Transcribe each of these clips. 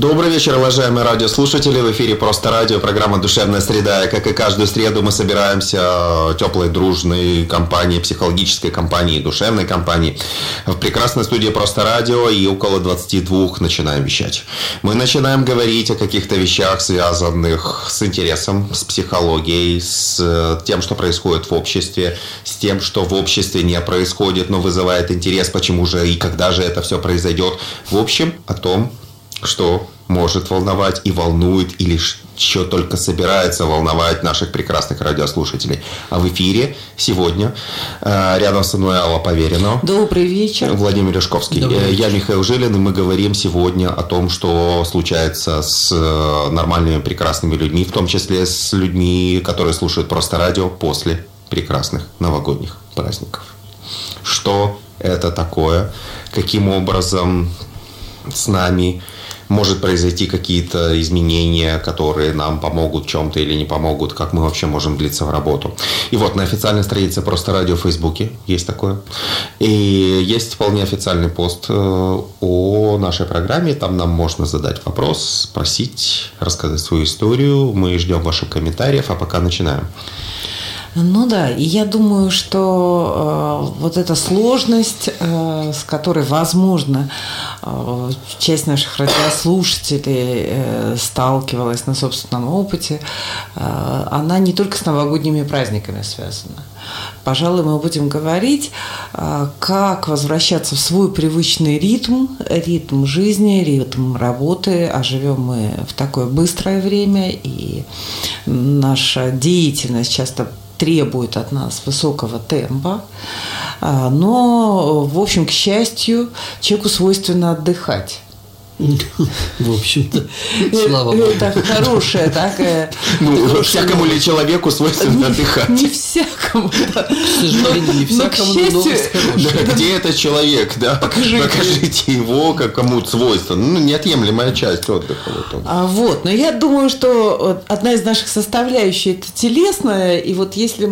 Добрый вечер, уважаемые радиослушатели. В эфире «Просто радио», программа «Душевная среда». И, как и каждую среду, мы собираемся теплой, дружной компанией, психологической компанией, душевной компанией в прекрасной студии «Просто радио» и около 22 начинаем вещать. Мы начинаем говорить о каких-то вещах, связанных с интересом, с психологией, с тем, что происходит в обществе, с тем, что в обществе не происходит, но вызывает интерес, почему же и когда же это все произойдет. В общем, о том, что может волновать и волнует, или еще только собирается волновать наших прекрасных радиослушателей. А в эфире сегодня э, рядом со мной Алла Поверина. Добрый вечер. Владимир. Добрый вечер. Я Михаил Жилин, и мы говорим сегодня о том, что случается с э, нормальными прекрасными людьми, в том числе с людьми, которые слушают просто радио после прекрасных новогодних праздников. Что это такое? Каким образом с нами может произойти какие-то изменения, которые нам помогут чем-то или не помогут, как мы вообще можем длиться в работу. И вот на официальной странице просто радио в Фейсбуке есть такое. И есть вполне официальный пост э, о нашей программе. Там нам можно задать вопрос, спросить, рассказать свою историю. Мы ждем ваших комментариев, а пока начинаем. Ну да, и я думаю, что э, вот эта сложность, э, с которой, возможно, часть наших радиослушателей э, сталкивалась на собственном опыте, э, она не только с новогодними праздниками связана. Пожалуй, мы будем говорить, э, как возвращаться в свой привычный ритм, ритм жизни, ритм работы, а живем мы в такое быстрое время, и наша деятельность часто требует от нас высокого темпа, а, но, в общем, к счастью, человеку свойственно отдыхать. В общем-то, слава Богу. Это хорошая такая... Ну, всякому ли человеку свойственно отдыхать? Не всякому, да. К сожалению, не всякому, но Где этот человек, да? Покажите его, как кому свойственно. Ну, неотъемлемая часть отдыха. А вот, но я думаю, что одна из наших составляющих это телесная, и вот если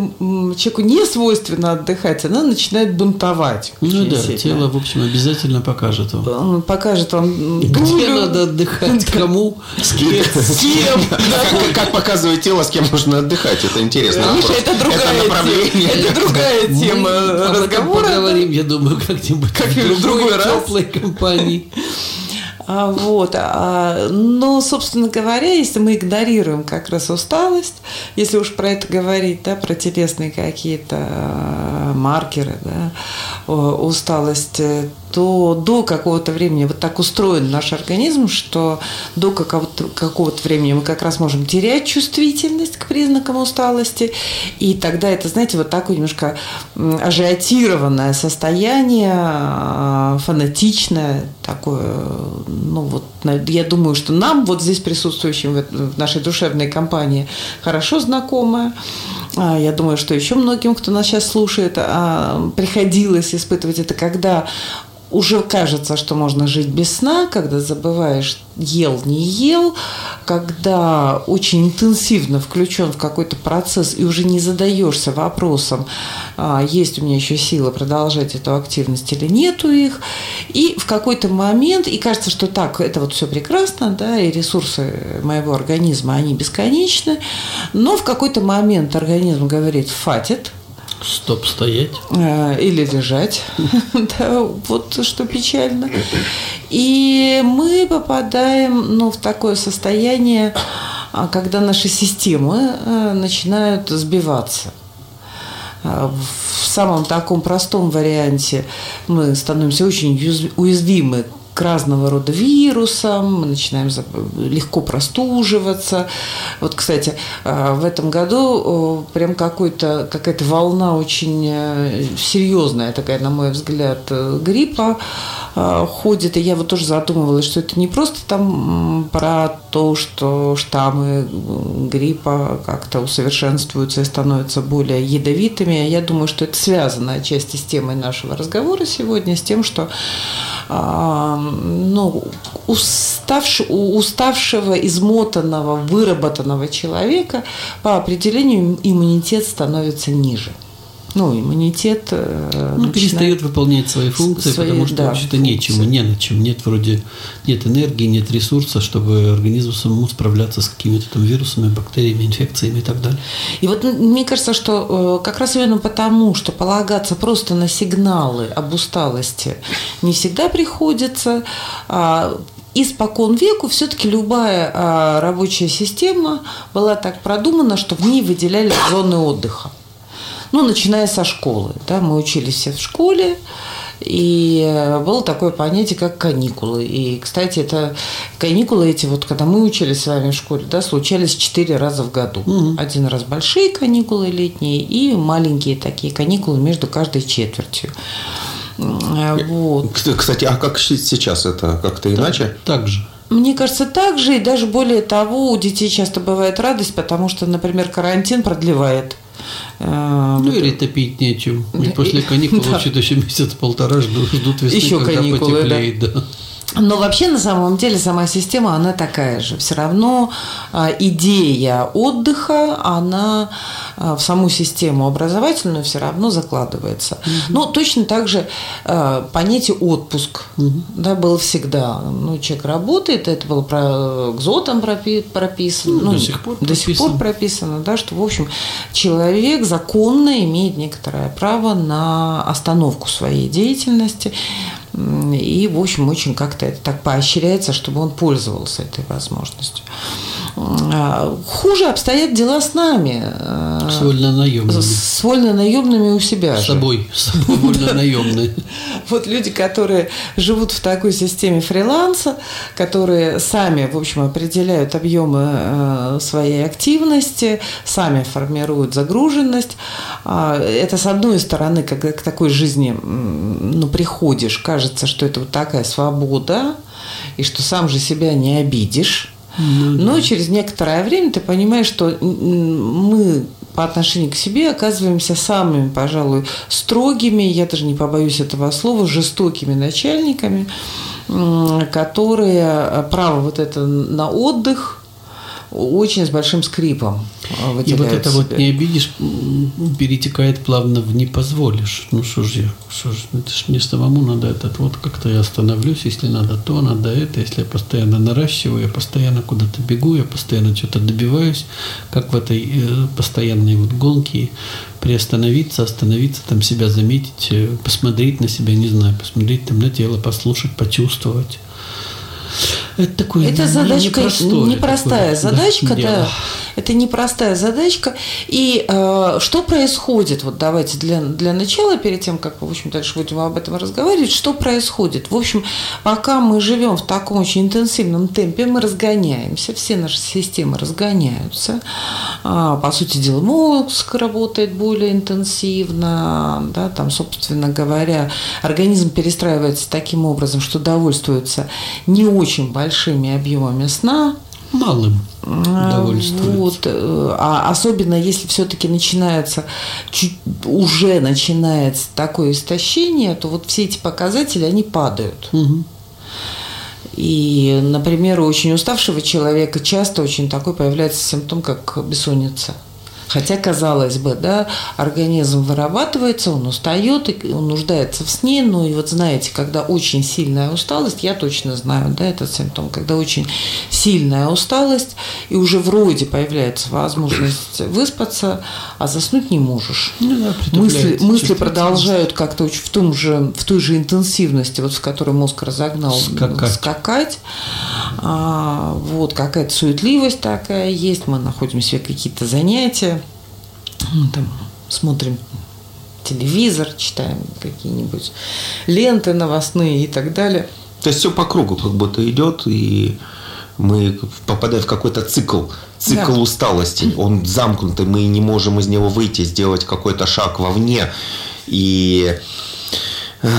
человеку не свойственно отдыхать, она начинает бунтовать. Ну да, тело, в общем, обязательно покажет вам. Покажет вам где надо отдыхать? Кому? С кем? С кем? Как показывает тело, с кем нужно отдыхать? Это интересно. Миша, это другая тема. Это другая тема разговора. Поговорим, я думаю, как-нибудь в другой теплой компании. А, вот. А, но, собственно говоря, если мы игнорируем как раз усталость, если уж про это говорить, да, про телесные какие-то а, маркеры, да, усталость, то до какого-то времени вот так устроен наш организм, что до какого-то, какого-то времени мы как раз можем терять чувствительность к признакам усталости, и тогда это, знаете, вот такое немножко ажиотированное состояние, фанатичное, такое, ну вот, я думаю, что нам, вот здесь присутствующим в нашей душевной компании, хорошо знакомое. А, я думаю, что еще многим, кто нас сейчас слушает, а, приходилось испытывать это, когда уже кажется, что можно жить без сна, когда забываешь, ел, не ел, когда очень интенсивно включен в какой-то процесс и уже не задаешься вопросом, а, есть у меня еще сила продолжать эту активность или нету их. И в какой-то момент, и кажется, что так, это вот все прекрасно, да, и ресурсы моего организма, они бесконечны, но в какой-то момент организм говорит, фатит, Стоп, стоять. Э, или лежать. да, вот что печально. И мы попадаем ну, в такое состояние, а, когда наши системы э, начинают сбиваться. А, в самом таком простом варианте мы становимся очень уязвимы к разного рода вирусам, мы начинаем легко простуживаться. Вот, кстати, а, в этом году прям какой-то, какая-то волна очень э, серьезная такая, на мой взгляд, э, гриппа а, ходит. И я вот тоже задумывалась, что это не просто там про то, что штаммы гриппа как-то усовершенствуются и становятся более ядовитыми. Я думаю, что это связано отчасти с темой нашего разговора сегодня, с тем, что ну, уставш, уставшего, измотанного, выработанного человека по определению иммунитет становится ниже. Ну, иммунитет э, ну, перестает выполнять свои функции, свои, потому что да, вообще-то нечему, не на чем. Нет вроде, нет энергии, нет ресурса, чтобы организм самому справляться с какими-то там вирусами, бактериями, инфекциями и так далее. И вот мне кажется, что э, как раз именно потому, что полагаться просто на сигналы об усталости не всегда приходится, а испокон веку все-таки любая а, рабочая система была так продумана, что в ней выделяли зоны отдыха ну, начиная со школы. Да, мы учились все в школе, и было такое понятие, как каникулы. И, кстати, это каникулы эти, вот когда мы учились с вами в школе, да, случались четыре раза в году. Угу. Один раз большие каникулы летние и маленькие такие каникулы между каждой четвертью. Вот. Кстати, а как сейчас это как-то иначе? Так же. Мне кажется, так же, и даже более того, у детей часто бывает радость, потому что, например, карантин продлевает Э, ну или топить нечем. И после каникул да. вообще еще месяц-полтора ждут, ждут весны, еще когда каникулы, потеплеет. Да. Да. Но вообще на самом деле сама система, она такая же. Все равно а, идея отдыха, она а, в саму систему образовательную все равно закладывается. Угу. Ну, точно так же а, понятие отпуск угу. да, было всегда. Ну, человек работает, это было про ГЗОТом прописано. Ну, ну, до сих пор до прописано. сих пор прописано, да, что, в общем, человек законно имеет некоторое право на остановку своей деятельности. И, в общем, очень как-то это так поощряется, чтобы он пользовался этой возможностью. А, хуже обстоят дела с нами. С вольно-наемными. С вольно-наемными у себя С собой. С собой вольно-наемные. Вот люди, которые живут в такой системе фриланса, которые сами, в общем, определяют объемы э, своей активности, сами формируют загруженность. А, это, с одной стороны, когда к такой жизни ну, приходишь, кажется, что это вот такая свобода, и что сам же себя не обидишь ну, да. Но через некоторое время ты понимаешь, что мы по отношению к себе оказываемся самыми, пожалуй, строгими, я даже не побоюсь этого слова, жестокими начальниками, которые право вот это на отдых очень с большим скрипом и вот это вот не обидишь, перетекает плавно в не позволишь. Ну что ж я, что ж, это ж мне самому надо этот вот как-то я остановлюсь, если надо то, надо это, если я постоянно наращиваю, я постоянно куда-то бегу, я постоянно что-то добиваюсь, как в этой э, постоянной вот гонке приостановиться, остановиться, там себя заметить, э, посмотреть на себя, не знаю, посмотреть там на тело, послушать, почувствовать. Это такое это задачка непростая такое, задачка, да, да. Это непростая задачка. И э, что происходит? Вот давайте для, для начала, перед тем, как, в общем, дальше будем об этом разговаривать, что происходит? В общем, пока мы живем в таком очень интенсивном темпе, мы разгоняемся, все наши системы разгоняются. А, по сути дела, мозг работает более интенсивно, да, там, собственно говоря, организм перестраивается таким образом, что довольствуется не очень большими объемами сна, малым удовольствуется. Вот, э, а особенно если все-таки начинается, чуть, уже начинается такое истощение, то вот все эти показатели, они падают. Угу. И, например, у очень уставшего человека часто очень такой появляется симптом, как бессонница. Хотя, казалось бы, да, организм вырабатывается, он устает, он нуждается в сне. Ну и вот знаете, когда очень сильная усталость, я точно знаю, да, этот симптом, когда очень сильная усталость, и уже вроде появляется возможность выспаться, а заснуть не можешь. Ну, да, мысли мысли продолжают как-то в, том же, в той же интенсивности, вот в которой мозг разогнал, скакать. скакать. А, вот какая-то суетливость такая есть, мы находим себе какие-то занятия ну, там, смотрим телевизор, читаем какие-нибудь ленты новостные и так далее. То есть все по кругу как будто идет, и мы попадаем в какой-то цикл, цикл да. усталости. Он замкнутый, мы не можем из него выйти, сделать какой-то шаг вовне. И э,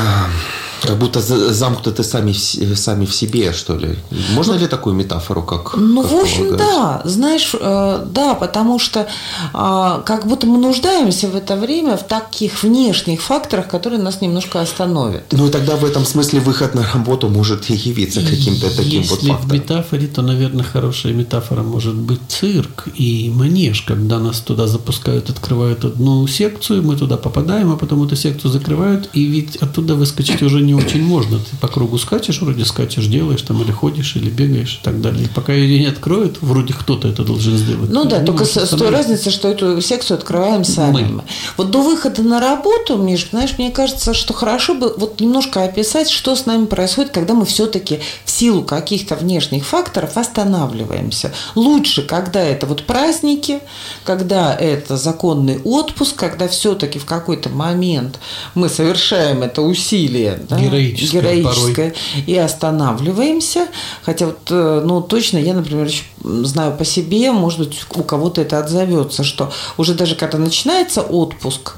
Как будто замкнуты сами, сами в себе, что ли. Можно ну, ли такую метафору, как Ну, как в общем, да. Знаешь, э, да, потому что а, как будто мы нуждаемся в это время в таких внешних факторах, которые нас немножко остановят. Ну, и тогда в этом смысле выход на работу может явиться каким-то таким Если вот фактором. в метафоре, то, наверное, хорошая метафора может быть цирк и манеж, когда нас туда запускают, открывают одну секцию, мы туда попадаем, а потом эту секцию закрывают, и ведь оттуда выскочить уже не очень можно. Ты по кругу скачешь, вроде скачешь, делаешь там, или ходишь, или бегаешь и так далее. И пока ее не откроют, вроде кто-то это должен сделать. Ну да, только с, с той разницей, что эту секцию открываем сами. Мы. Вот до выхода на работу, Миш, знаешь, мне кажется, что хорошо бы вот немножко описать, что с нами происходит, когда мы все-таки в силу каких-то внешних факторов останавливаемся. Лучше, когда это вот праздники, когда это законный отпуск, когда все-таки в какой-то момент мы совершаем это усилие, да, героическое, героическое и останавливаемся. Хотя вот, э, ну, точно я, например, еще знаю по себе, может быть, у кого-то это отзовется, что уже даже когда начинается отпуск,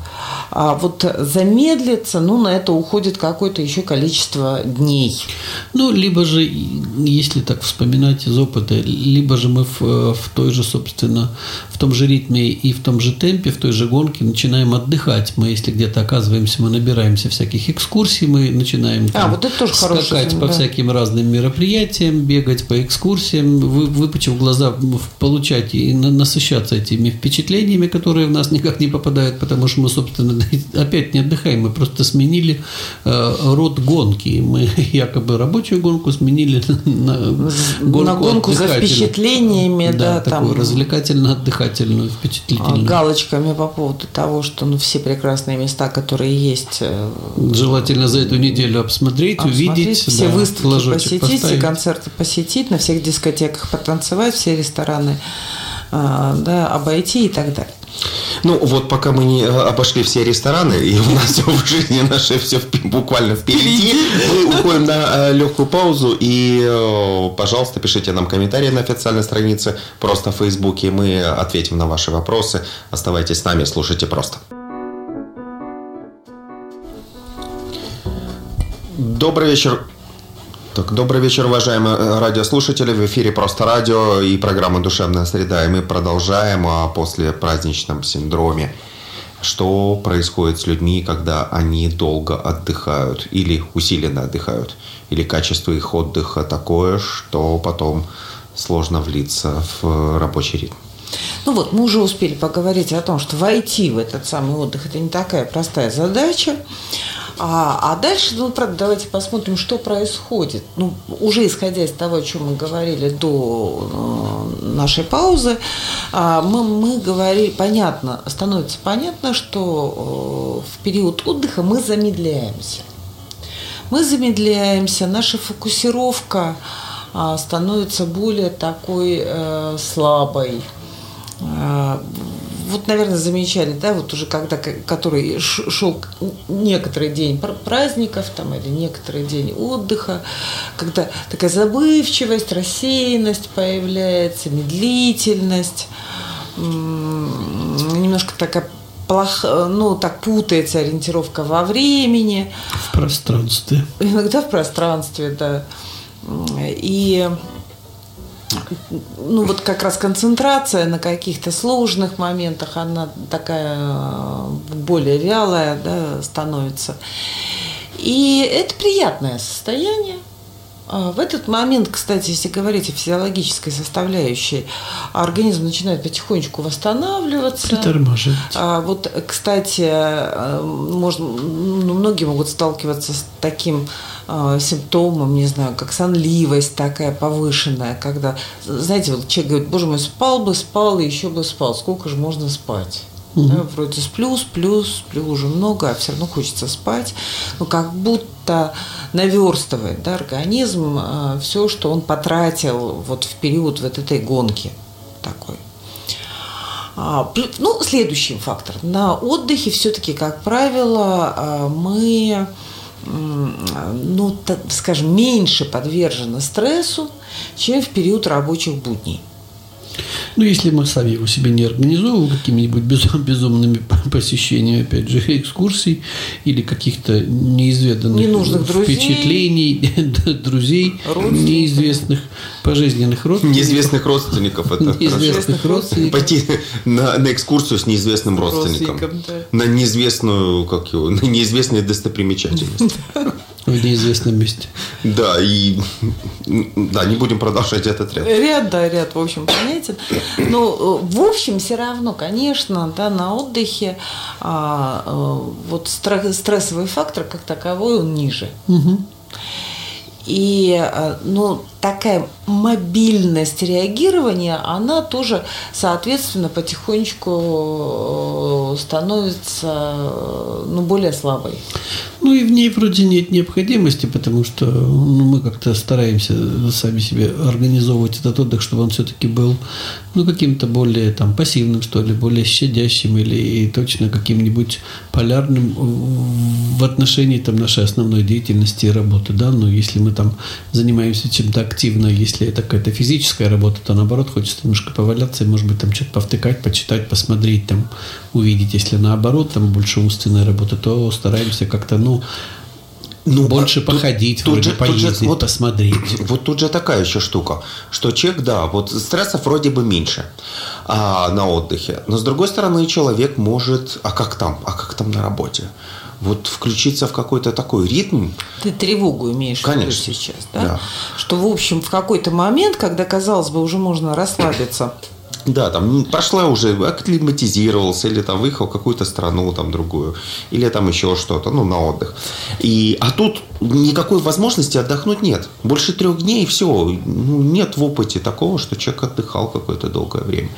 а вот замедлиться, ну, на это уходит какое-то еще количество дней. Ну, либо же, если так вспоминать из опыта, либо же мы в, в той же, собственно, в том же ритме и в том же темпе, в той же гонке начинаем отдыхать. Мы, если где-то оказываемся, мы набираемся всяких экскурсий, мы начинаем а, там, вот это тоже скакать хороший, по да. всяким разным мероприятиям, бегать по экскурсиям, вы, выпучив глаза, получать и насыщаться этими впечатлениями, которые в нас никак не попадают, потому что мы, собственно, опять не отдыхаем, мы просто сменили э, род гонки. Мы якобы рабочую гонку сменили на гонку, на гонку за впечатлениями, да, да такую там, развлекательно-отдыхательную, впечатлительную. Галочками по поводу того, что ну, все прекрасные места, которые есть. Э, Желательно за эту неделю обсмотреть, обсмотреть увидеть. Все да, выставки посетить, поставить. концерты посетить, на всех дискотеках потанцевать, все рестораны э, да, обойти и так далее. Ну, вот пока мы не обошли все рестораны, и у нас все в жизни наше все буквально впереди, мы уходим на э, легкую паузу. И, э, пожалуйста, пишите нам комментарии на официальной странице, просто в Фейсбуке. Мы ответим на ваши вопросы. Оставайтесь с нами, слушайте просто. Добрый вечер, так, добрый вечер, уважаемые э, радиослушатели. В эфире «Просто радио» и программа «Душевная среда». И мы продолжаем о послепраздничном синдроме. Что происходит с людьми, когда они долго отдыхают или усиленно отдыхают? Или качество их отдыха такое, что потом сложно влиться в рабочий ритм? Ну вот, мы уже успели поговорить о том, что войти в этот самый отдых – это не такая простая задача. А, а дальше, ну, правда, давайте посмотрим, что происходит. Ну, уже исходя из того, о чем мы говорили до э, нашей паузы, э, мы, мы говорили, понятно, становится понятно, что э, в период отдыха мы замедляемся. Мы замедляемся, наша фокусировка э, становится более такой э, слабой э, вот, наверное, замечали, да, вот уже когда, который шел некоторый день праздников там или некоторый день отдыха, когда такая забывчивость, рассеянность появляется, медлительность, немножко такая плохо, ну, так путается ориентировка во времени. В пространстве. Иногда в пространстве, да. И ну вот как раз концентрация на каких-то сложных моментах, она такая э, более вялая да, становится. И это приятное состояние. А в этот момент, кстати, если говорить о физиологической составляющей, организм начинает потихонечку восстанавливаться. Притормаживать. А вот, кстати, э, можно, ну, многие могут сталкиваться с таким э, симптомом, не знаю, как сонливость такая повышенная, когда, знаете, вот человек говорит, боже мой, спал бы, спал и еще бы спал, сколько же можно спать? Угу. Да, вроде сплю, сплю, сплю уже много, а все равно хочется спать. Ну, как будто наверстывает да, организм э, все, что он потратил вот в период вот этой гонки такой. А, ну, следующий фактор. На отдыхе все-таки, как правило, э, мы ну, скажем, меньше подвержены стрессу, чем в период рабочих будней. Ну, если мы сами его себе не организовываем какими-нибудь безумными посещениями, опять же, экскурсий или каких-то неизведанных Ненужных впечатлений, друзей, неизвестных пожизненных родственников. Неизвестных родственников. Это неизвестных родственников. Пойти на, на экскурсию с неизвестным родственником. родственником да. На неизвестную, как его, на неизвестные достопримечательности. В неизвестном месте. Да, и да, не будем продолжать этот ряд. Ряд, да, ряд, в общем, понятен. Но, в общем, все равно, конечно, да, на отдыхе а, а, вот стрессовый фактор как таковой, он ниже. Угу. И, а, ну, такая мобильность реагирования, она тоже, соответственно, потихонечку э, становится ну, более слабой. Ну и в ней вроде нет необходимости, потому что ну, мы как-то стараемся сами себе организовывать этот отдых, чтобы он все-таки был ну, каким-то более там, пассивным, что ли, более щадящим или точно каким-нибудь полярным в отношении там, нашей основной деятельности и работы. Да? Но если мы там занимаемся чем-то активно, если это какая-то физическая работа, то наоборот хочется немножко поваляться и, может быть, там что-то повтыкать, почитать, посмотреть, там, увидеть. Если наоборот, там больше умственная работа, то стараемся как-то, ну, ну, больше а походить, тут, вроде тут же, поездить, тут же, вот, посмотреть. Вот тут же такая еще штука, что человек, да, вот стрессов вроде бы меньше а, на отдыхе, но с другой стороны человек может, а как там, а как там на работе? Вот включиться в какой-то такой ритм. Ты тревогу имеешь Конечно. в виду сейчас, да? да? Что, в общем, в какой-то момент, когда, казалось бы, уже можно расслабиться, да, там прошла уже, акклиматизировался, или там выехал в какую-то страну там другую, или там еще что-то, ну, на отдых. И, а тут никакой возможности отдохнуть нет. Больше трех дней, и все. Ну, нет в опыте такого, что человек отдыхал какое-то долгое время.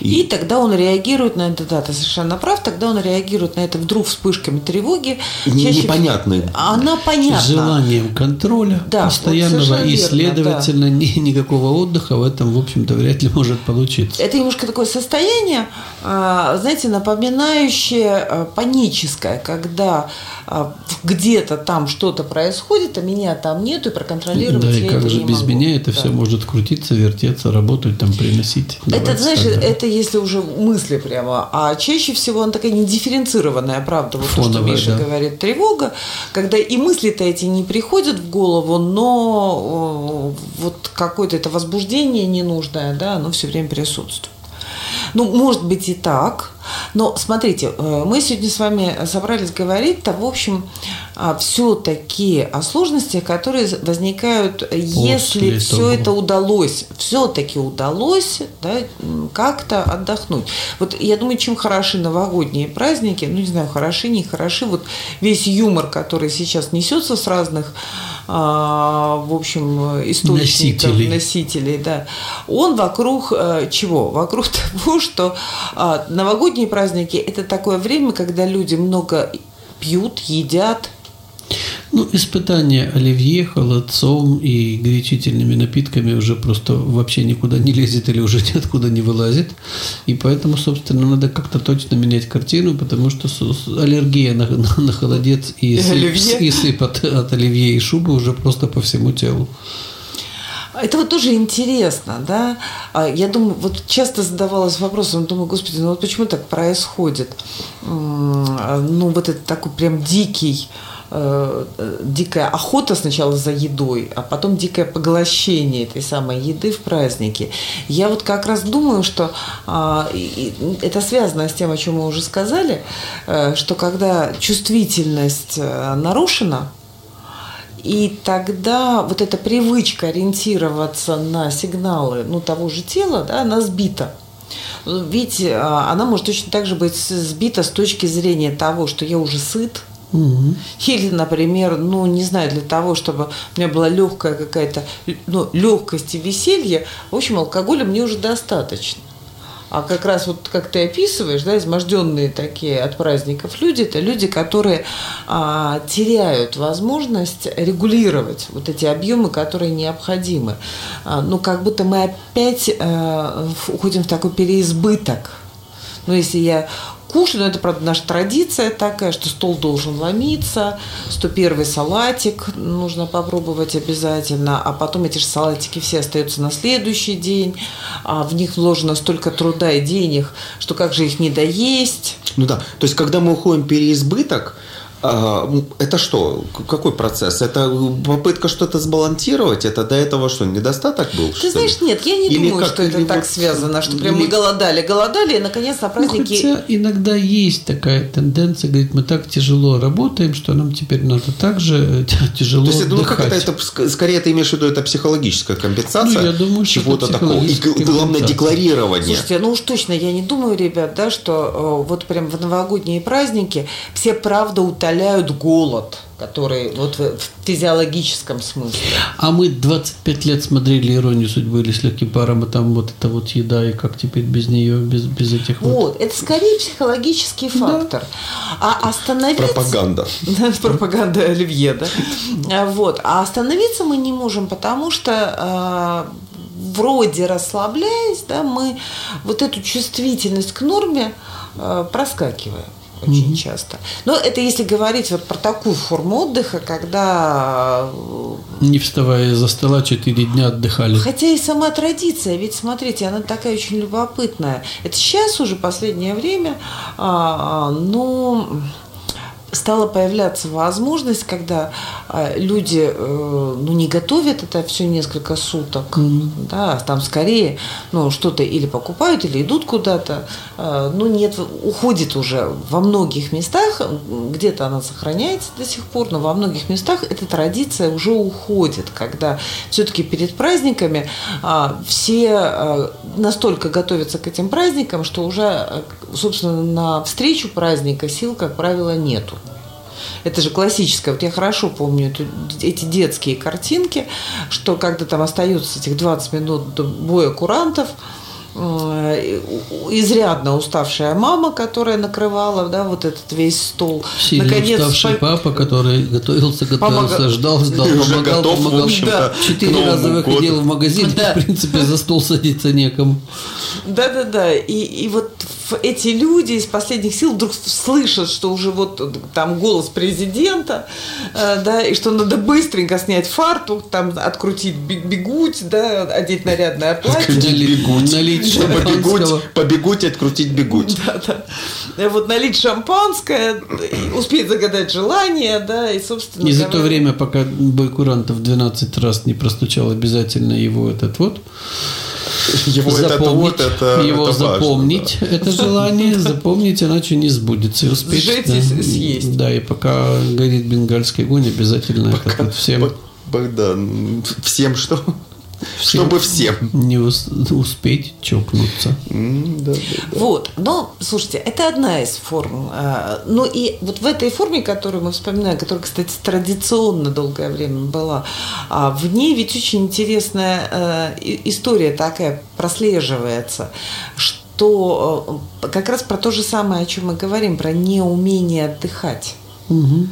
И, и тогда он реагирует на это, да, ты совершенно прав, тогда он реагирует на это вдруг вспышками тревоги. Чаще... Непонятной. Она понятна. Желанием контроля да, постоянного, вот и, следовательно, да. ни, никакого отдыха в этом, в общем-то, вряд ли может получиться это немножко такое состояние, а, знаете, напоминающее а, паническое, когда а, где-то там что-то происходит, а меня там нету, и проконтролировать да, и как же без могу. меня это да. все может крутиться, вертеться, работать, там, приносить. Это, знаешь, это если уже мысли прямо, а чаще всего она такая недифференцированная, правда, вот Фоновая, то, что Миша да. говорит, тревога, когда и мысли-то эти не приходят в голову, но вот какое-то это возбуждение ненужное, да, оно все время присутствует. Ну, может быть и так. Но смотрите, э, мы сегодня с вами собрались говорить-то, в общем, все-таки о сложностях, которые возникают, После если все это удалось, все-таки удалось да, как-то отдохнуть. Вот я думаю, чем хороши новогодние праздники, ну не знаю, хороши, не хороши, вот весь юмор, который сейчас несется с разных а, в общем, источников, носителей. носителей, да, он вокруг э, чего? Вокруг того, что а, новогодние праздники – это такое время, когда люди много пьют, едят, ну, испытание оливье, холодцом и горячительными напитками уже просто вообще никуда не лезет или уже ниоткуда не вылазит. И поэтому, собственно, надо как-то точно менять картину, потому что аллергия на, на, на холодец и, и, сып, и сып от, от оливье и шубы уже просто по всему телу. Это вот тоже интересно, да. А я думаю, вот часто задавалась вопросом, думаю, господи, ну вот почему так происходит? Ну, вот это такой прям дикий Э, дикая охота сначала за едой, а потом дикое поглощение этой самой еды в праздники. Я вот как раз думаю, что а, это связано с тем, о чем мы уже сказали, а, что когда чувствительность э, нарушена, и тогда вот эта привычка ориентироваться на сигналы ну, того же тела, да, она сбита. Ведь она может точно так же быть сбита с точки зрения того, что я уже сыт, Угу. Или, например, ну, не знаю, для того, чтобы у меня была легкая какая-то, ну, легкость и веселье, в общем, алкоголя мне уже достаточно. А как раз вот как ты описываешь, да, изможденные такие от праздников люди, это люди, которые а, теряют возможность регулировать вот эти объемы, которые необходимы. А, ну, как будто мы опять а, уходим в такой переизбыток. Ну, если я кушать, но это, правда, наша традиция такая, что стол должен ломиться, 101 салатик нужно попробовать обязательно, а потом эти же салатики все остаются на следующий день, а в них вложено столько труда и денег, что как же их не доесть. Ну да, то есть когда мы уходим переизбыток, это что? Какой процесс? Это попытка что-то сбалансировать? Это до этого что, недостаток был? Ты знаешь, ли? нет, я не или думаю, как, что это вот, так связано, что прям или... мы голодали, голодали, и наконец на праздники... Ну, хотя иногда есть такая тенденция, говорит, мы так тяжело работаем, что нам теперь надо так же тяжело То есть, ну, как это, это, скорее ты имеешь в виду, это психологическая компенсация ну, я думаю, чего-то такого. И главное, декларирование. Слушайте, ну уж точно, я не думаю, ребят, да, что э, вот прям в новогодние праздники все правда утоляют утоляют голод, который вот в физиологическом смысле. А мы 25 лет смотрели «Иронию судьбы» или «С легким паром», и там вот эта вот еда, и как теперь без нее, без, без этих вот... Вот, это скорее психологический фактор. Да. А остановиться... Пропаганда. Пропаганда Оливье, да? А, вот. А остановиться мы не можем, потому что а, вроде расслабляясь, да, мы вот эту чувствительность к норме а, проскакиваем очень mm-hmm. часто. Но это если говорить вот про такую форму отдыха, когда... Э, Не вставая из-за стола, четыре дня отдыхали. Хотя и сама традиция, ведь смотрите, она такая очень любопытная. Это сейчас уже последнее время, а, но стала появляться возможность, когда а, люди э, ну, не готовят это все несколько суток, mm-hmm. да, там скорее ну, что-то или покупают, или идут куда-то, э, ну нет, уходит уже во многих местах, где-то она сохраняется до сих пор, но во многих местах эта традиция уже уходит, когда все-таки перед праздниками а, все а, настолько готовятся к этим праздникам, что уже, собственно, на встречу праздника сил, как правило, нету. Это же классическое. Вот я хорошо помню эту, эти детские картинки, что когда там остается этих 20 минут до боя курантов, Э, изрядно уставшая мама, которая накрывала, да, вот этот весь стол. Сильно Наконец, уставший по... папа, который готовился, готовился, Помог... ждал, ждал, помогал, готов, помогал. Да. Четыре раза выходил в магазин, да. в принципе, за стол садиться некому. Да-да-да. И, и вот эти люди из последних сил вдруг слышат, что уже вот там голос президента, э, да, и что надо быстренько снять фартук, там открутить бегуть, да, одеть нарядное платье. Налить побегуть, побегуть, открутить бегуть. Да, да. Вот налить шампанское, успеть загадать желание, да, и, собственно И за то время, пока Байкурантов 12 раз не простучал обязательно его этот вот, его запомнить, это, это, его это запомнить, важно, да. это желание, запомнить, иначе не сбудется. И успеть, Сжечь да, и съесть. Да, и пока горит бенгальский огонь, обязательно пока, это всем... Да, всем что? Чтобы всем. Не успеть чокнуться. да, да, да. Вот. Но, слушайте, это одна из форм. А, ну и вот в этой форме, которую мы вспоминаем, которая, кстати, традиционно долгое время была, а, в ней ведь очень интересная а, история такая прослеживается, что как раз про то же самое, о чем мы говорим, про неумение отдыхать. Угу.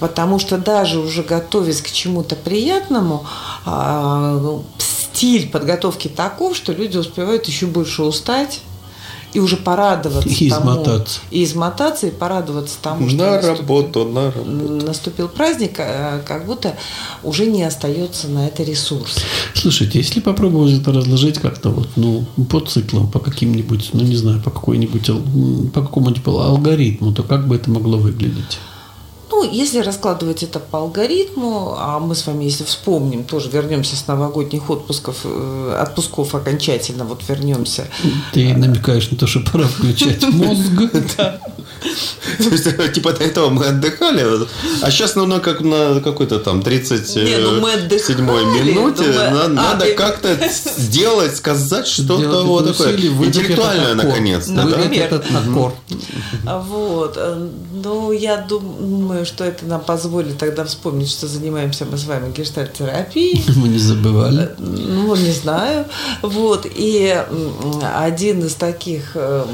Потому что даже уже готовясь к чему-то приятному, стиль подготовки таков, что люди успевают еще больше устать и уже порадоваться и тому, измотаться. и измотаться, и порадоваться тому, что на работу, на работу. наступил праздник, а, как будто уже не остается на это ресурс. Слушайте, если попробовать это разложить как-то вот, ну, по циклам, по каким-нибудь, ну, не знаю, по какой-нибудь, по какому-нибудь алгоритму, то как бы это могло выглядеть? Ну, если раскладывать это по алгоритму, а мы с вами, если вспомним, тоже вернемся с новогодних отпусков, э, отпусков окончательно, вот вернемся. Ты намекаешь на то, что пора включать мозг. То есть, типа, до этого мы отдыхали, а сейчас, ну, ну как на какой-то там 37 ну минуте а, надо как-то сделать, сказать что-то вот такое интеллектуальное, наконец. Например. Вот. Ну, я думаю, что это нам позволит тогда вспомнить, что занимаемся мы с вами гештальт-терапией. Мы не забывали. Э, ну, не знаю. Вот. И один из таких э,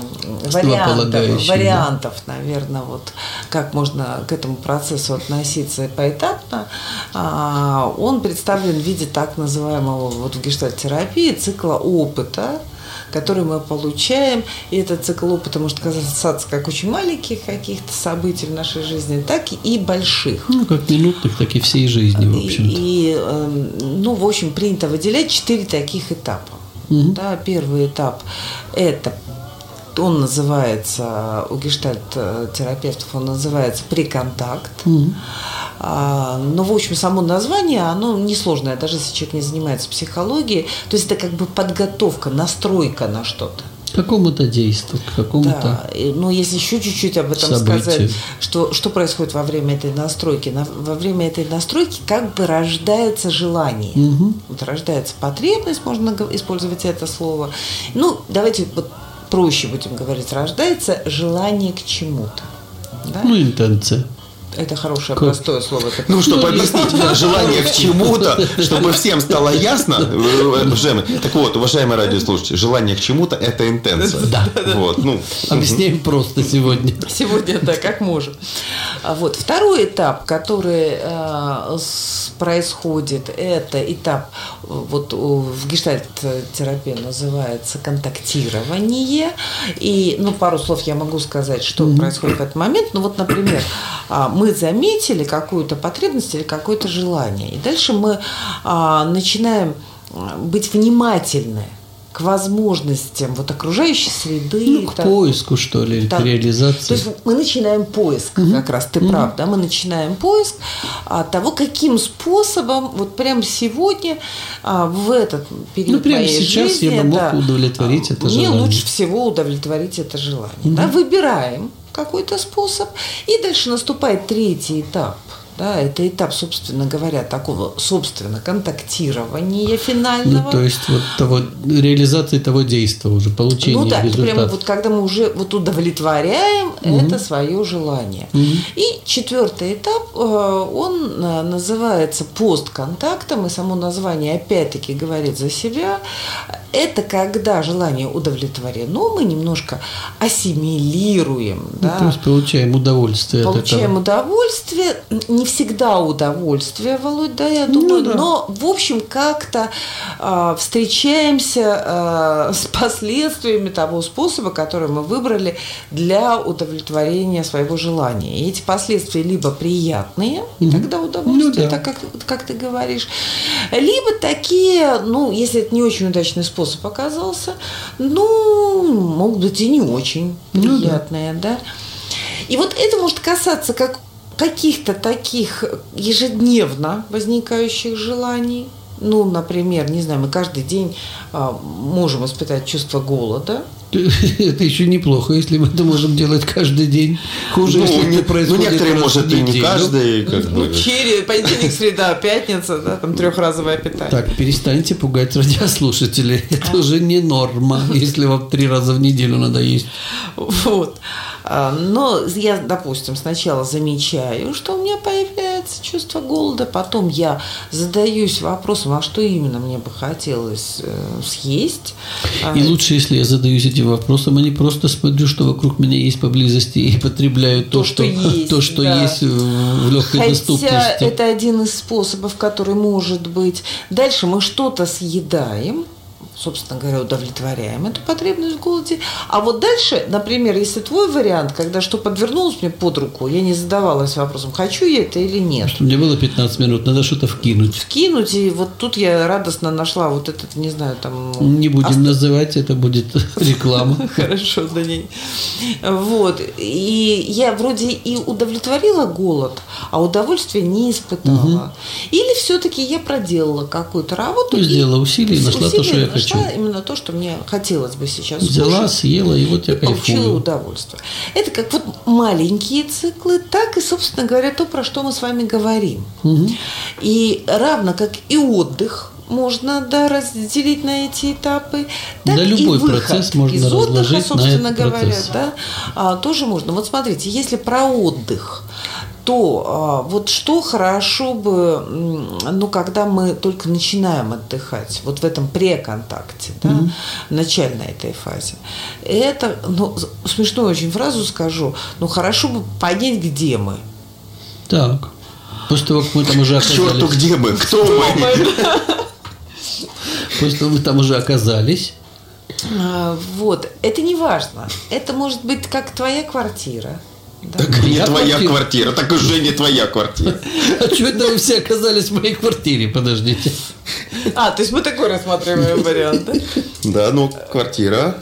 вариантов, вариантов, наверное, вот как можно к этому процессу относиться поэтапно, а, он представлен в виде так называемого вот в гештальт-терапии цикла опыта, который мы получаем. И этот цикл опыта может касаться как очень маленьких каких-то событий в нашей жизни, так и больших. Ну, как минутных, так и всей жизни, в общем-то. И, и эм, ну, в общем, принято выделять четыре таких этапа. Угу. Да, первый этап – это он называется, у гештальт-терапевтов он называется приконтакт. Mm-hmm. А, но, в общем, само название, оно несложное, даже если человек не занимается психологией. То есть это как бы подготовка, настройка на что-то. Какому-то действию, к какому-то Да, ну если еще чуть-чуть об этом событию. сказать, что, что происходит во время этой настройки. На, во время этой настройки как бы рождается желание. Угу. Вот рождается потребность, можно использовать это слово. Ну, давайте вот проще будем говорить, рождается желание к чему-то. Да? Ну, интенция. Это хорошее, как? простое слово. Ну, чтобы объяснить желание к чему-то, чтобы всем стало ясно, уважаемые. Так вот, уважаемые радиослушатели, желание к чему-то – это интенция. Да. Вот, ну. Объясняем просто сегодня. Сегодня, да, как можем. А вот. Второй этап, который э, происходит, это этап, вот в гештальт-терапии называется контактирование. И, ну, пару слов я могу сказать, что mm-hmm. происходит в этот момент. Ну, вот, например, мы мы заметили какую-то потребность или какое-то желание. И дальше мы а, начинаем а, быть внимательны к возможностям вот окружающей среды. Ну, к так, поиску, что ли, так, к реализации. То есть мы начинаем поиск, угу. как раз ты угу. прав, да, мы начинаем поиск а, того, каким способом вот прямо сегодня а, в этот период Ну, прямо моей сейчас жизни, я бы мог да, удовлетворить это мне желание. Мне лучше всего удовлетворить это желание. Угу. Да, выбираем какой-то способ. И дальше наступает третий этап – да, это этап, собственно говоря, такого, собственно, контактирования финального. Ну, то есть вот того, реализации того действия уже, получения Ну да, результата. прямо вот когда мы уже вот удовлетворяем угу. это свое желание. Угу. И четвертый этап, э, он э, называется постконтактом, и само название опять-таки говорит за себя. Это когда желание удовлетворено, мы немножко ассимилируем. Ну, да, то есть получаем удовольствие получаем от этого. удовольствие, не всегда удовольствие, Володь, да, я ну думаю, ну, да. но, в общем, как-то э, встречаемся э, с последствиями того способа, который мы выбрали для удовлетворения своего желания. И эти последствия либо приятные, и тогда удовольствие, ну, да. так как, как ты говоришь, либо такие, ну, если это не очень удачный способ, оказался, ну, могут быть и не очень ну, приятные, да. да. И вот это может касаться как каких-то таких ежедневно возникающих желаний. Ну, например, не знаю, мы каждый день а, можем испытать чувство голода. Это еще неплохо, если мы это можем делать каждый день. Хуже, ну, если не, это происходит Ну, некоторые, может, и не каждый. Как ну, бы. Через понедельник, среда, пятница, да, там трехразовое питание. Так, перестаньте пугать радиослушателей. Это а. уже не норма, если вам три раза в неделю надо есть. Вот. А, но я, допустим, сначала замечаю, что у меня появляется чувство голода, потом я задаюсь вопросом, а что именно мне бы хотелось э, съесть. И а, лучше, если я задаюсь этим вопросом, а не просто смотрю, что вокруг меня есть поблизости и потребляю то, то что, что, есть, то, что да. есть в легкой Хотя доступности. это один из способов, который может быть. Дальше мы что-то съедаем, собственно говоря, удовлетворяем эту потребность в голоде. А вот дальше, например, если твой вариант, когда что подвернулось мне под руку, я не задавалась вопросом, хочу я это или нет. Что мне было 15 минут, надо что-то вкинуть. Вкинуть, и вот тут я радостно нашла вот этот, не знаю, там... Не будем ост... называть, это будет реклама. Хорошо, да не. Вот. И я вроде и удовлетворила голод, а удовольствия не испытала. Или все-таки я проделала какую-то работу. Ну, сделала усилия и нашла то, что я хочу нашла именно то, что мне хотелось бы сейчас Взяла, скушать, съела, и вот я кайфую. Получила удовольствие. Это как вот маленькие циклы, так и, собственно говоря, то, про что мы с вами говорим. Угу. И равно как и отдых, можно да, разделить на эти этапы. Так да, любой и выход процесс можно из отдыха, разложить собственно на этот говоря, процесс. да, а, тоже можно. Вот смотрите, если про отдых, то а, вот что хорошо бы, ну, когда мы только начинаем отдыхать, вот в этом преконтакте, да, mm-hmm. начальной этой фазе, это, ну, смешную очень фразу скажу, ну, хорошо бы понять, где мы. Так. После того, как мы там уже оказались. Черту, где мы? Кто мы? После того, как мы там уже оказались, А, Вот, это не важно. Это может быть как твоя квартира. Так не твоя квартира. квартира, так уже не твоя квартира. А что это вы все оказались в моей квартире? Подождите. А, то есть мы такой рассматриваем вариант, да? Да, ну, квартира.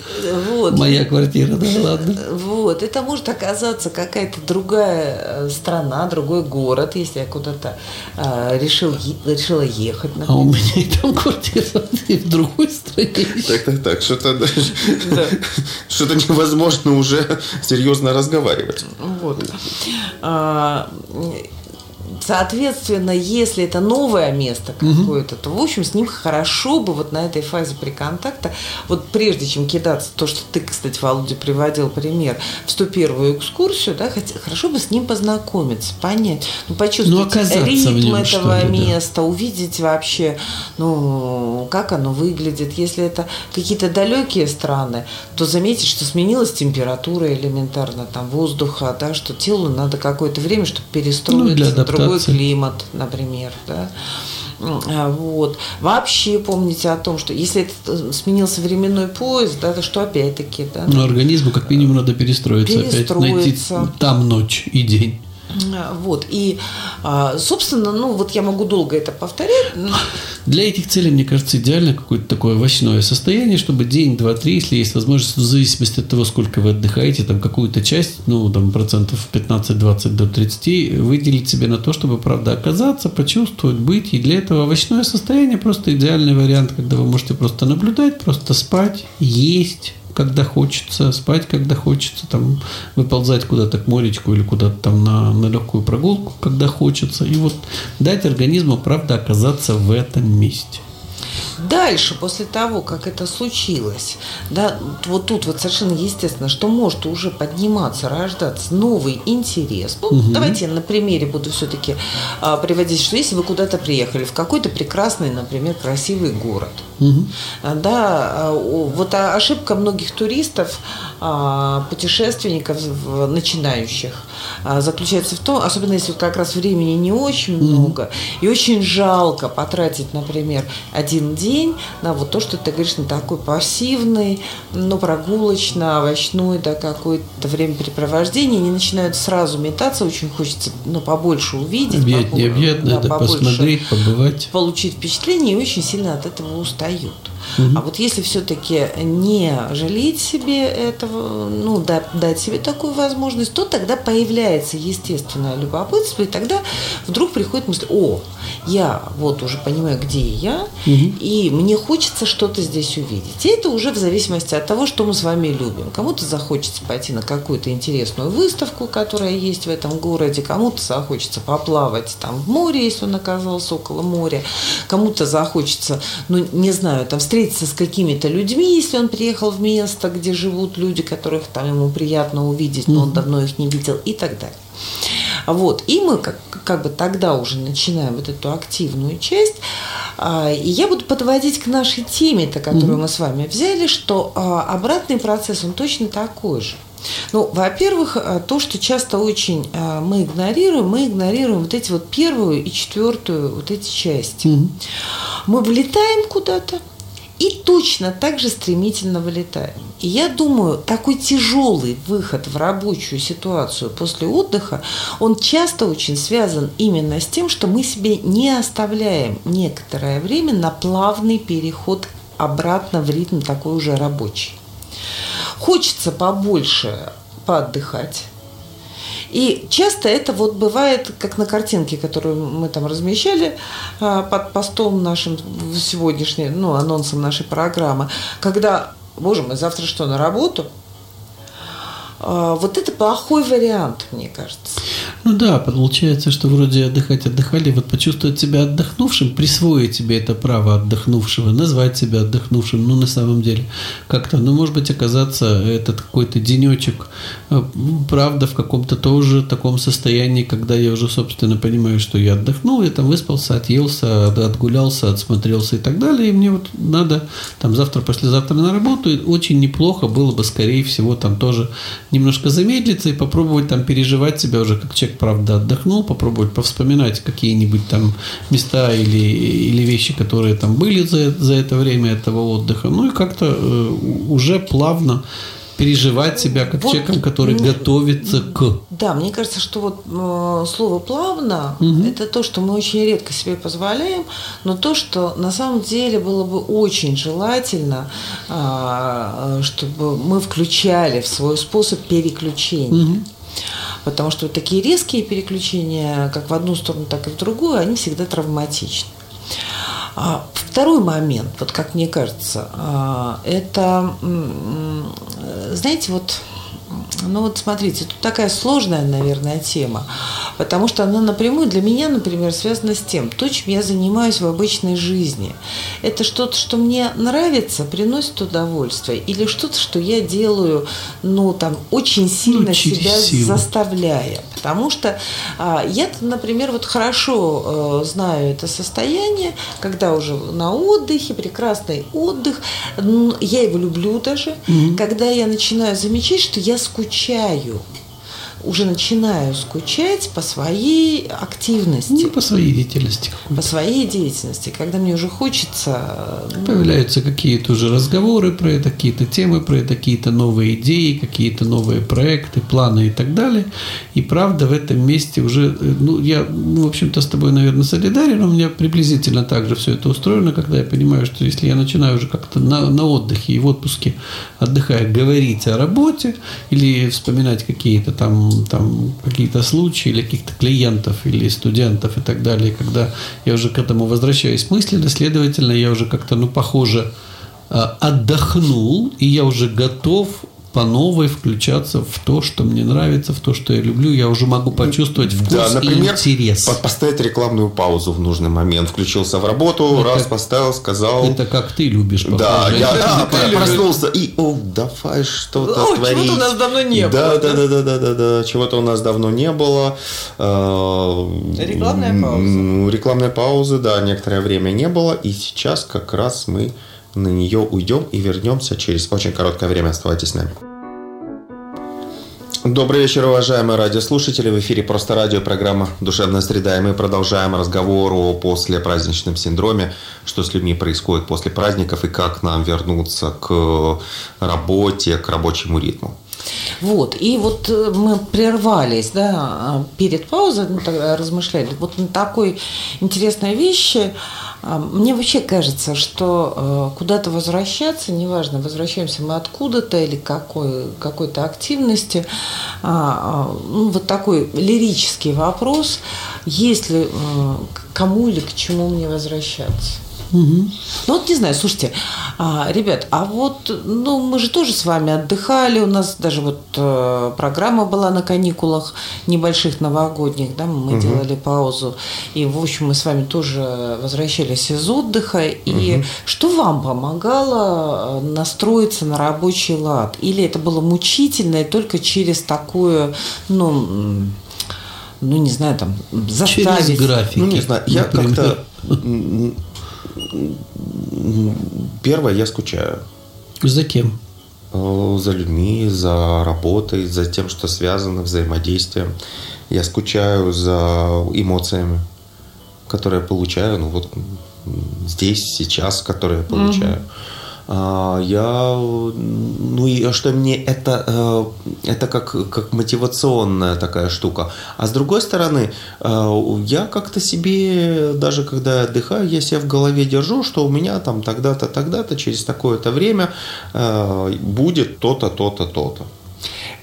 Вот. Моя квартира, да, ладно. Вот, это может оказаться какая-то другая э, страна, другой город, если я куда-то э, решил, решила ехать, А у например. меня и там квартира и в другой стране. Так, так, так, что-то даже- Да. что-то невозможно уже серьезно разговаривать. Вот. А, Соответственно, если это новое место какое-то, то, в общем, с ним хорошо бы вот на этой фазе приконтакта, вот прежде чем кидаться, то, что ты, кстати, Володя, приводил пример, в 101-ю экскурсию, да, хотя, хорошо бы с ним познакомиться, понять, ну, почувствовать Ну, ритм нем, этого ли, да. места, увидеть вообще, ну, как оно выглядит. Если это какие-то далекие страны, то заметить, что сменилась температура элементарно, там, воздуха, да, что телу надо какое-то время, чтобы перестроиться Ну, для в адаптации. климат, например, да. А, Вот. Вообще помните о том, что если это э, сменился временной поезд, да, то что опять-таки, да, Но организму как минимум надо перестроиться, опять найти Перестроиться. там ночь и день. Вот. И, а, собственно, ну, вот я могу долго это повторять. но- Для этих целей, мне кажется, идеально какое-то такое овощное состояние, чтобы день, два, три, если есть возможность, в зависимости от того, сколько вы отдыхаете, там какую-то часть, ну, там процентов 15-20 до 30, выделить себе на то, чтобы, правда, оказаться, почувствовать, быть. И для этого овощное состояние просто идеальный вариант, когда вы можете просто наблюдать, просто спать, есть, когда хочется, спать, когда хочется, там, выползать куда-то к моречку или куда-то там на, на легкую прогулку, когда хочется. И вот дать организму, правда, оказаться в этом месте. Дальше, после того, как это случилось, да, вот тут вот совершенно естественно, что может уже подниматься, рождаться новый интерес. Ну, давайте я на примере буду все-таки приводить, что если вы куда-то приехали в какой-то прекрасный, например, красивый город, а, да, а, вот а- ошибка многих туристов, а, путешественников в- начинающих а, заключается в том, особенно если как раз времени не очень много, и очень жалко потратить, например, один день на вот то, что ты говоришь, на такой пассивный, ну, прогулочно-овощной, да, какое-то времяпрепровождение, они начинают сразу метаться, очень хочется, ну, побольше увидеть, Объять побо- необъятное, да, побольше посмотреть, побывать. получить впечатление и очень сильно от этого устают. А вот если все-таки не жалеть себе этого, ну, да- дать себе такую возможность, то тогда появляется естественное любопытство, и тогда вдруг приходит мысль, о, я вот уже понимаю, где я, и мне хочется что-то здесь увидеть. И это уже в зависимости от того, что мы с вами любим. Кому-то захочется пойти на какую-то интересную выставку, которая есть в этом городе, кому-то захочется поплавать там в море, если он оказался около моря, кому-то захочется, ну, не знаю, там встретиться с какими-то людьми, если он приехал в место, где живут люди, которых там ему приятно увидеть, но он давно их не видел и так далее. Вот. И мы как, как бы тогда уже начинаем вот эту активную часть. А, И я буду подводить к нашей теме-то, которую мы с вами взяли, что а, обратный процесс, он точно такой же. Ну, во-первых, а, то, что часто очень мы игнорируем, мы игнорируем вот эти вот первую и четвертую вот эти части. Мы влетаем куда-то, и точно так же стремительно вылетаем. И я думаю, такой тяжелый выход в рабочую ситуацию после отдыха, он часто очень связан именно с тем, что мы себе не оставляем некоторое время на плавный переход обратно в ритм такой уже рабочий. Хочется побольше поотдыхать. И часто это вот бывает, как на картинке, которую мы там размещали а, под постом нашим в сегодняшней, ну, анонсом нашей программы, когда, боже мой, завтра что, на работу? А, Вот это плохой вариант, мне кажется. Ну да, получается, что вроде отдыхать отдыхали, вот почувствовать себя отдохнувшим, присвоить себе это право отдохнувшего, назвать себя отдохнувшим, ну на самом деле как-то, ну может быть оказаться этот какой-то денечек, э, правда в каком-то тоже таком состоянии, когда я уже собственно понимаю, что я отдохнул, я там выспался, отъелся, от- отгулялся, отсмотрелся и так далее, и мне вот надо там завтра, послезавтра на работу, и очень неплохо было бы, скорее всего, там тоже немножко замедлиться и попробовать там переживать себя уже как человек правда, отдохнул, попробовать повспоминать какие-нибудь там места или, или вещи, которые там были за, за это время этого отдыха. Ну и как-то э, уже плавно переживать себя как вот, человеком, который мне, готовится к. Да, мне кажется, что вот э, слово плавно угу. это то, что мы очень редко себе позволяем, но то, что на самом деле было бы очень желательно, э, чтобы мы включали в свой способ переключения. Угу. Потому что вот такие резкие переключения, как в одну сторону, так и в другую, они всегда травматичны. А второй момент, вот как мне кажется, а, это, знаете, вот ну вот смотрите, тут такая сложная, наверное, тема, потому что она напрямую для меня, например, связана с тем, то, чем я занимаюсь в обычной жизни. Это что-то, что мне нравится, приносит удовольствие, или что-то, что я делаю, ну там, очень сильно ну, себя силу. заставляя. Потому что а, я, например, вот хорошо а, знаю это состояние, когда уже на отдыхе, прекрасный отдых, я его люблю даже, mm-hmm. когда я начинаю замечать, что я скучаю уже начинаю скучать по своей активности. Не по своей деятельности. По своей деятельности, когда мне уже хочется... Ну, Появляются какие-то уже разговоры про это, какие-то темы про это, какие-то новые идеи, какие-то новые проекты, планы и так далее. И правда в этом месте уже... Ну, я, ну, в общем-то, с тобой, наверное, солидарен, у меня приблизительно так же все это устроено, когда я понимаю, что если я начинаю уже как-то на, на отдыхе и в отпуске отдыхая говорить о работе или вспоминать какие-то там там какие-то случаи или каких-то клиентов или студентов и так далее, когда я уже к этому возвращаюсь мысленно, следовательно, я уже как-то, ну, похоже, а, отдохнул, и я уже готов по новой включаться в то, что мне нравится, в то, что я люблю. Я уже могу почувствовать вкус да, например, и интерес. поставить рекламную паузу в нужный момент. Включился в работу, это, раз поставил, сказал. Это как ты любишь. Похоже. Да, я да, да, проснулся и, о, давай что-то о, творить. Чего-то у нас давно не да, было. Да, да, да, да, да, да, чего-то у нас давно не было. А, рекламная пауза. Рекламная пауза, да, некоторое время не было. И сейчас как раз мы на нее уйдем и вернемся через очень короткое время. Оставайтесь с нами. Добрый вечер, уважаемые радиослушатели. В эфире «Просто радио» программа «Душевная среда». И мы продолжаем разговор о послепраздничном синдроме, что с людьми происходит после праздников и как нам вернуться к работе, к рабочему ритму. Вот, и вот э, мы прервались, да, перед паузой, ну, тогда размышляли, вот на такой интересной вещи, а, мне вообще кажется, что э, куда-то возвращаться, неважно, возвращаемся мы откуда-то или какой, какой-то активности, а, а, ну, вот такой лирический вопрос, если э, кому или к чему мне возвращаться. Угу. Ну вот не знаю, слушайте, а, ребят, а вот, ну мы же тоже с вами отдыхали, у нас даже вот э, программа была на каникулах небольших новогодних, да, мы угу. делали паузу, и в общем мы с вами тоже возвращались из отдыха, и угу. что вам помогало э, настроиться на рабочий лад? Или это было мучительно и только через такое, ну ну, не знаю, там, заставить. Через графики. Ну, не знаю, я как-то Первое, я скучаю. За кем? Э, за людьми, за работой, за тем, что связано, взаимодействием. Я скучаю за эмоциями, которые я получаю, ну вот здесь, сейчас, которые я получаю. Угу. А, я, ну и что мне это, э, это как, как мотивационная такая штука. А с другой стороны, э, я как-то себе, даже когда я отдыхаю, я себе в голове держу, что у меня там тогда-то, тогда-то, через такое-то время э, будет то-то, то-то, то-то.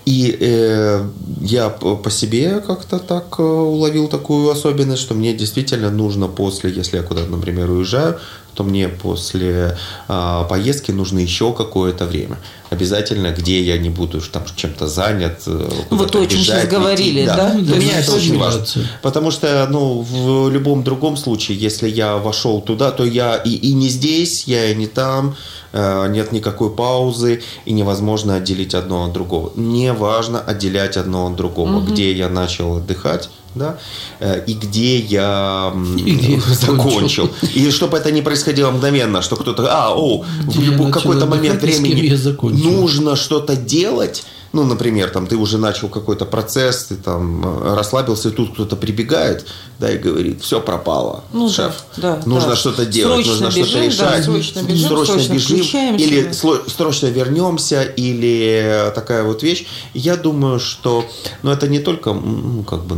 И э, я по себе как-то так уловил такую особенность, что мне действительно нужно после, если я куда-то, например, уезжаю, то мне после э, поездки нужно еще какое-то время. Обязательно, где я не буду там чем-то занят. Э, вот то, о чем сейчас говорили, да? да? Для меня это очень важно. Потому что, ну, в любом другом случае, если я вошел туда, то я и, и не здесь, я и не там, э, нет никакой паузы, и невозможно отделить одно от другого. Не важно отделять одно от другого. Угу. Где я начал отдыхать, да, э, и где я и где закончил. И чтобы это не происходило мгновенно, что кто-то, а, о, где в какой-то момент времени нужно что-то делать, ну, например, там ты уже начал какой-то процесс, ты там э, расслабился, и тут кто-то прибегает, да, и говорит, все пропало, Ну, шеф, да, нужно да. что-то делать, Срочно нужно что-то бежим, да, решать, срочно бежим, срочно срочно бежим, или срочно вернемся, или такая вот вещь. Я думаю, что, ну, это не только, ну, как бы,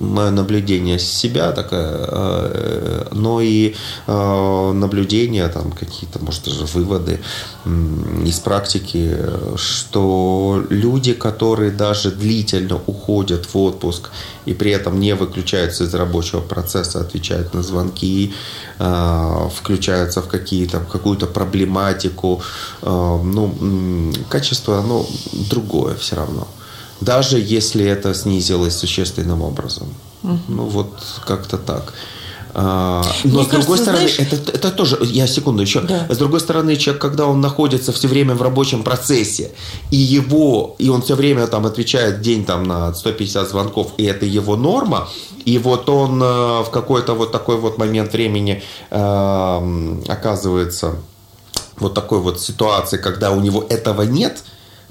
мое наблюдение себя такая, э, но и э, наблюдение, там, какие-то, может, даже выводы из практики, что люди, которые даже длительно уходят в отпуск и при этом не выключаются из рабочего процесса, отвечают на звонки, э, включаются в какие-то, в какую-то проблематику, э, ну, качество, оно другое все равно. Даже если это снизилось существенным образом. Ну, вот как-то так. А, Но Мне с другой кажется, стороны, знаешь- это, это тоже, я секунду еще. Да. С другой стороны, человек, когда он находится все время в рабочем процессе, и его, и он все время там отвечает день там на 150 звонков, и это его норма, и вот он э, в какой-то вот такой вот момент времени э, оказывается вот такой вот ситуации, когда у него этого нет,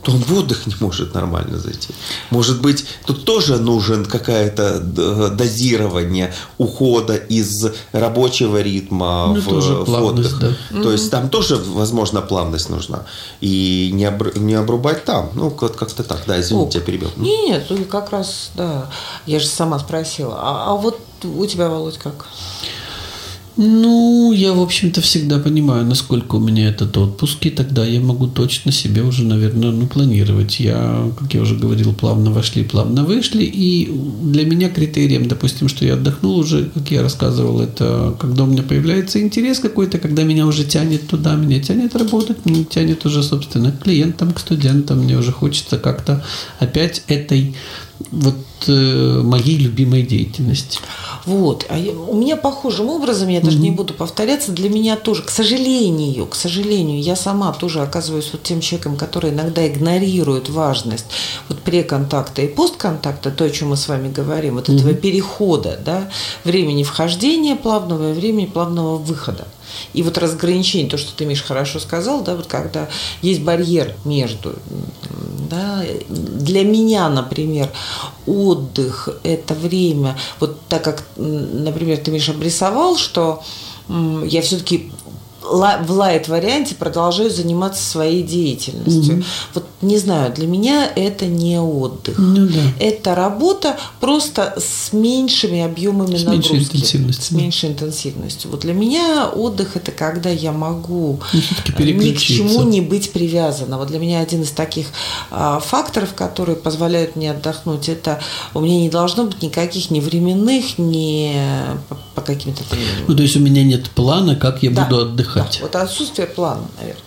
то он в отдых не может нормально зайти. Может быть, тут тоже нужен какое-то д- дозирование ухода из рабочего ритма Ну, в, тоже в отдых. То есть там тоже, возможно, плавность нужна. И не, обр- не обрубать там. Ну, вот как-то так. Да, извините, я перебил. Нет, ну, как раз, да. Я же сама спросила. А, а вот у тебя, Володь, как? Ну, я, в общем-то, всегда понимаю, насколько у меня этот отпуск, и тогда я могу точно себе уже, наверное, ну, планировать. Я, как я уже говорил, плавно вошли, плавно вышли, и для меня критерием, допустим, что я отдохнул уже, как я рассказывал, это когда у меня появляется интерес какой-то, когда меня уже тянет туда, меня тянет работать, меня тянет уже, собственно, к клиентам, к студентам, мне уже хочется как-то опять этой вот э, моей любимой деятельности. Вот. А я- у меня похожим образом, я даже не буду повторяться, для меня тоже, к сожалению, к сожалению, я сама тоже оказываюсь вот тем человеком, который иногда игнорирует важность вот преконтакта и постконтакта, то, о чем мы с вами говорим, вот этого перехода, да, времени вхождения плавного и времени плавного выхода. И вот разграничение, то, что ты, Миш, хорошо сказал, да, вот когда есть барьер между, да, для меня, например, отдых – это время, вот так как, например, ты, Миш, обрисовал, что я все-таки в лайт-варианте продолжаю заниматься своей деятельностью. Вот не знаю, для меня это не отдых. Ну да. Это работа просто с меньшими объемами С нагрузки. меньшей интенсивностью, С да. меньшей интенсивностью. Вот для меня отдых это когда я могу Ну, всё-таки ни к чему не быть привязана. Вот для меня один из таких а, факторов, которые позволяют мне отдохнуть, это у меня не должно быть никаких ни временных, ни по, по каким-то Ну, то есть у меня нет плана, как я да, буду отдыхать. Да, вот отсутствие плана, наверное.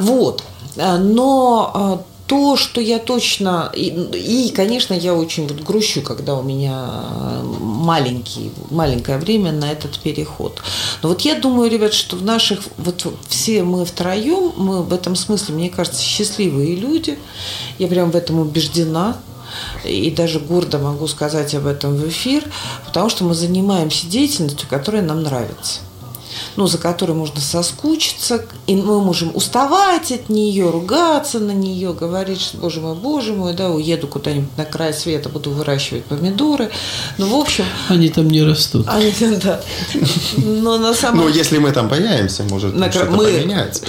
Вот. А, Но а, то, что я точно... И, и, конечно, я очень вот грущу, когда у меня а, маленький, маленькое время на этот переход. Но вот я думаю, ребят, что в наших... Вот все мы втроем, мы в этом смысле, мне кажется, счастливые люди. Я прям в этом убеждена и даже гордо могу сказать об этом в эфир, потому что мы занимаемся деятельностью, которая нам нравится ну, за которой можно соскучиться, и мы можем уставать от нее, ругаться на нее, говорить, что, боже мой, боже мой, да, уеду куда-нибудь на край света, буду выращивать помидоры. Ну, в общем, Они там не растут. они, да. Но на самом Ну, если мы там появимся, может, на что-то мы, поменяется.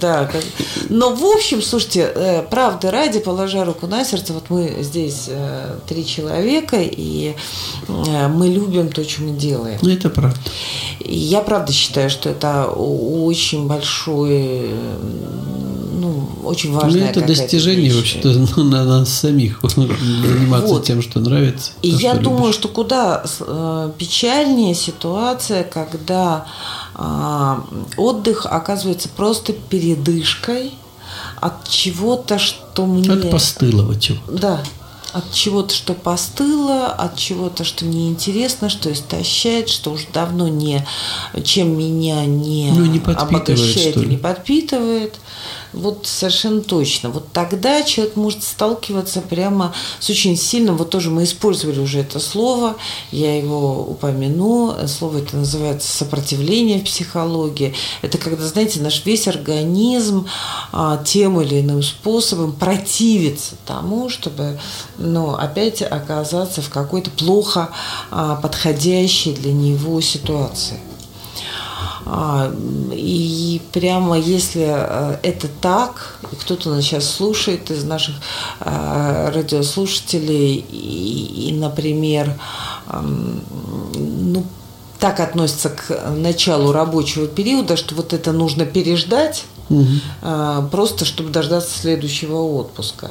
да, как- но в общем, слушайте, э, правды ради, положа руку на сердце, вот мы здесь э, три человека, и э, мы любим то, что мы делаем. Ну, это правда. Я правда считаю, что это очень большой, ну, очень Ну, важная это достижение вообще-то ну, на нас самих заниматься Вот. тем, что нравится. И то, я что думаю, любишь. что куда э, печальнее ситуация, когда а, отдых оказывается просто передышкой от чего-то, что мне... От постылого чего. Да. От чего-то, что постыло, от чего-то, что неинтересно, что истощает, что уже давно не, чем меня не, ну, не обогащает и не подпитывает. Вот совершенно точно. Вот тогда человек может сталкиваться прямо с очень сильным, вот тоже мы использовали уже это слово, я его упомяну, слово это называется сопротивление в психологии. Это когда, знаете, наш весь организм а, тем или иным способом противится тому, чтобы, ну, опять оказаться в какой-то плохо а, подходящей для него ситуации. А, и прямо если э, это так, и кто-то нас сейчас слушает из наших э, радиослушателей, и, и например, ну, так относится к началу рабочего периода, что вот это нужно переждать, угу. просто чтобы дождаться следующего отпуска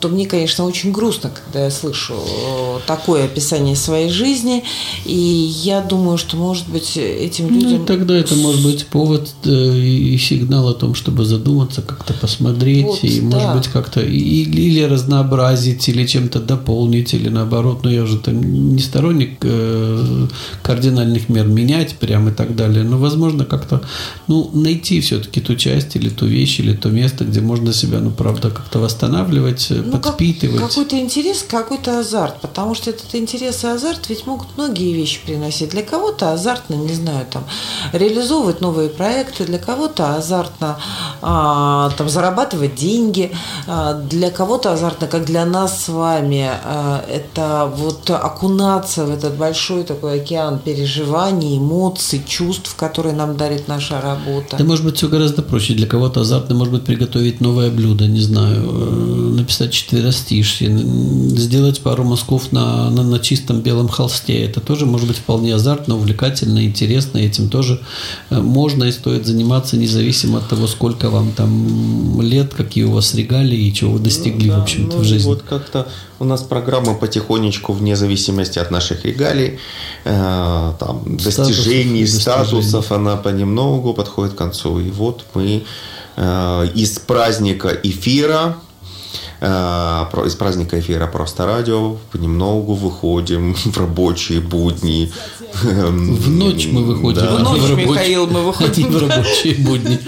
то мне, конечно, очень грустно, когда я слышу э, такое описание своей жизни. И я думаю, что, может быть, этим людям... Ну, тогда это может быть повод э, и сигнал о том, чтобы задуматься, как-то посмотреть, вот, и, да. может быть, как-то или разнообразить, или чем-то дополнить, или наоборот, ну, я уже там не сторонник э, кардинальных мер менять прям и так далее, но, возможно, как-то, ну, найти все-таки ту часть или ту вещь, или то место, где можно себя, ну, правда, как-то восстанавливать, ну, подпитывать. Как, какой-то интерес, какой-то азарт, потому что этот интерес и азарт ведь могут многие вещи приносить. Для кого-то азартно, не знаю, там, реализовывать новые проекты, для кого-то азартно а, там, зарабатывать деньги, а, для кого-то азартно, как для нас с вами, а, это вот окунаться в этот большой такой океан переживаний, эмоций, чувств, которые нам дарит наша работа. Да, может быть, все гораздо проще. Для кого-то азартно, может быть, приготовить новое блюдо, не знаю, э, написать четверостишье, сделать пару мазков на, на, на чистом белом холсте. Это тоже может быть вполне азартно, увлекательно, интересно. Этим тоже э, можно и стоит заниматься, независимо от того, сколько вам там лет, какие у вас регалии и чего вы достигли, ну, да, в общем-то, ну, в жизни. Вот как-то у нас программа потихонечку, вне зависимости от наших регалий, э, там, достижений, статусов, статусов, она понемногу подходит к концу. И вот мы э, из праздника эфира из праздника эфира «Просто радио» понемногу выходим в рабочие будни. В ночь мы выходим. Да. В ночь, в рабочие, Михаил, мы выходим. в рабочие будни.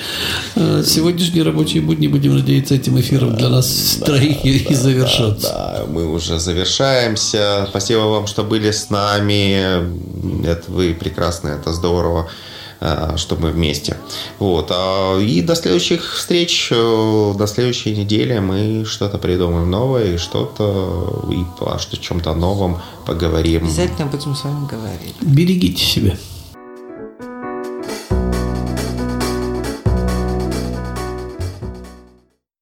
Э, сегодняшние рабочие будни, будем надеяться, этим эфиром для нас да, троих и да, завершатся. Да, да, мы уже завершаемся. Спасибо вам, что были с нами. Это вы прекрасны, это здорово. Э, что мы вместе. Вот. А, и до следующих встреч, э, до следующей недели мы что-то придумаем новое, и что-то, и о чем-то новом поговорим. Обязательно будем с вами говорить. Берегите себя.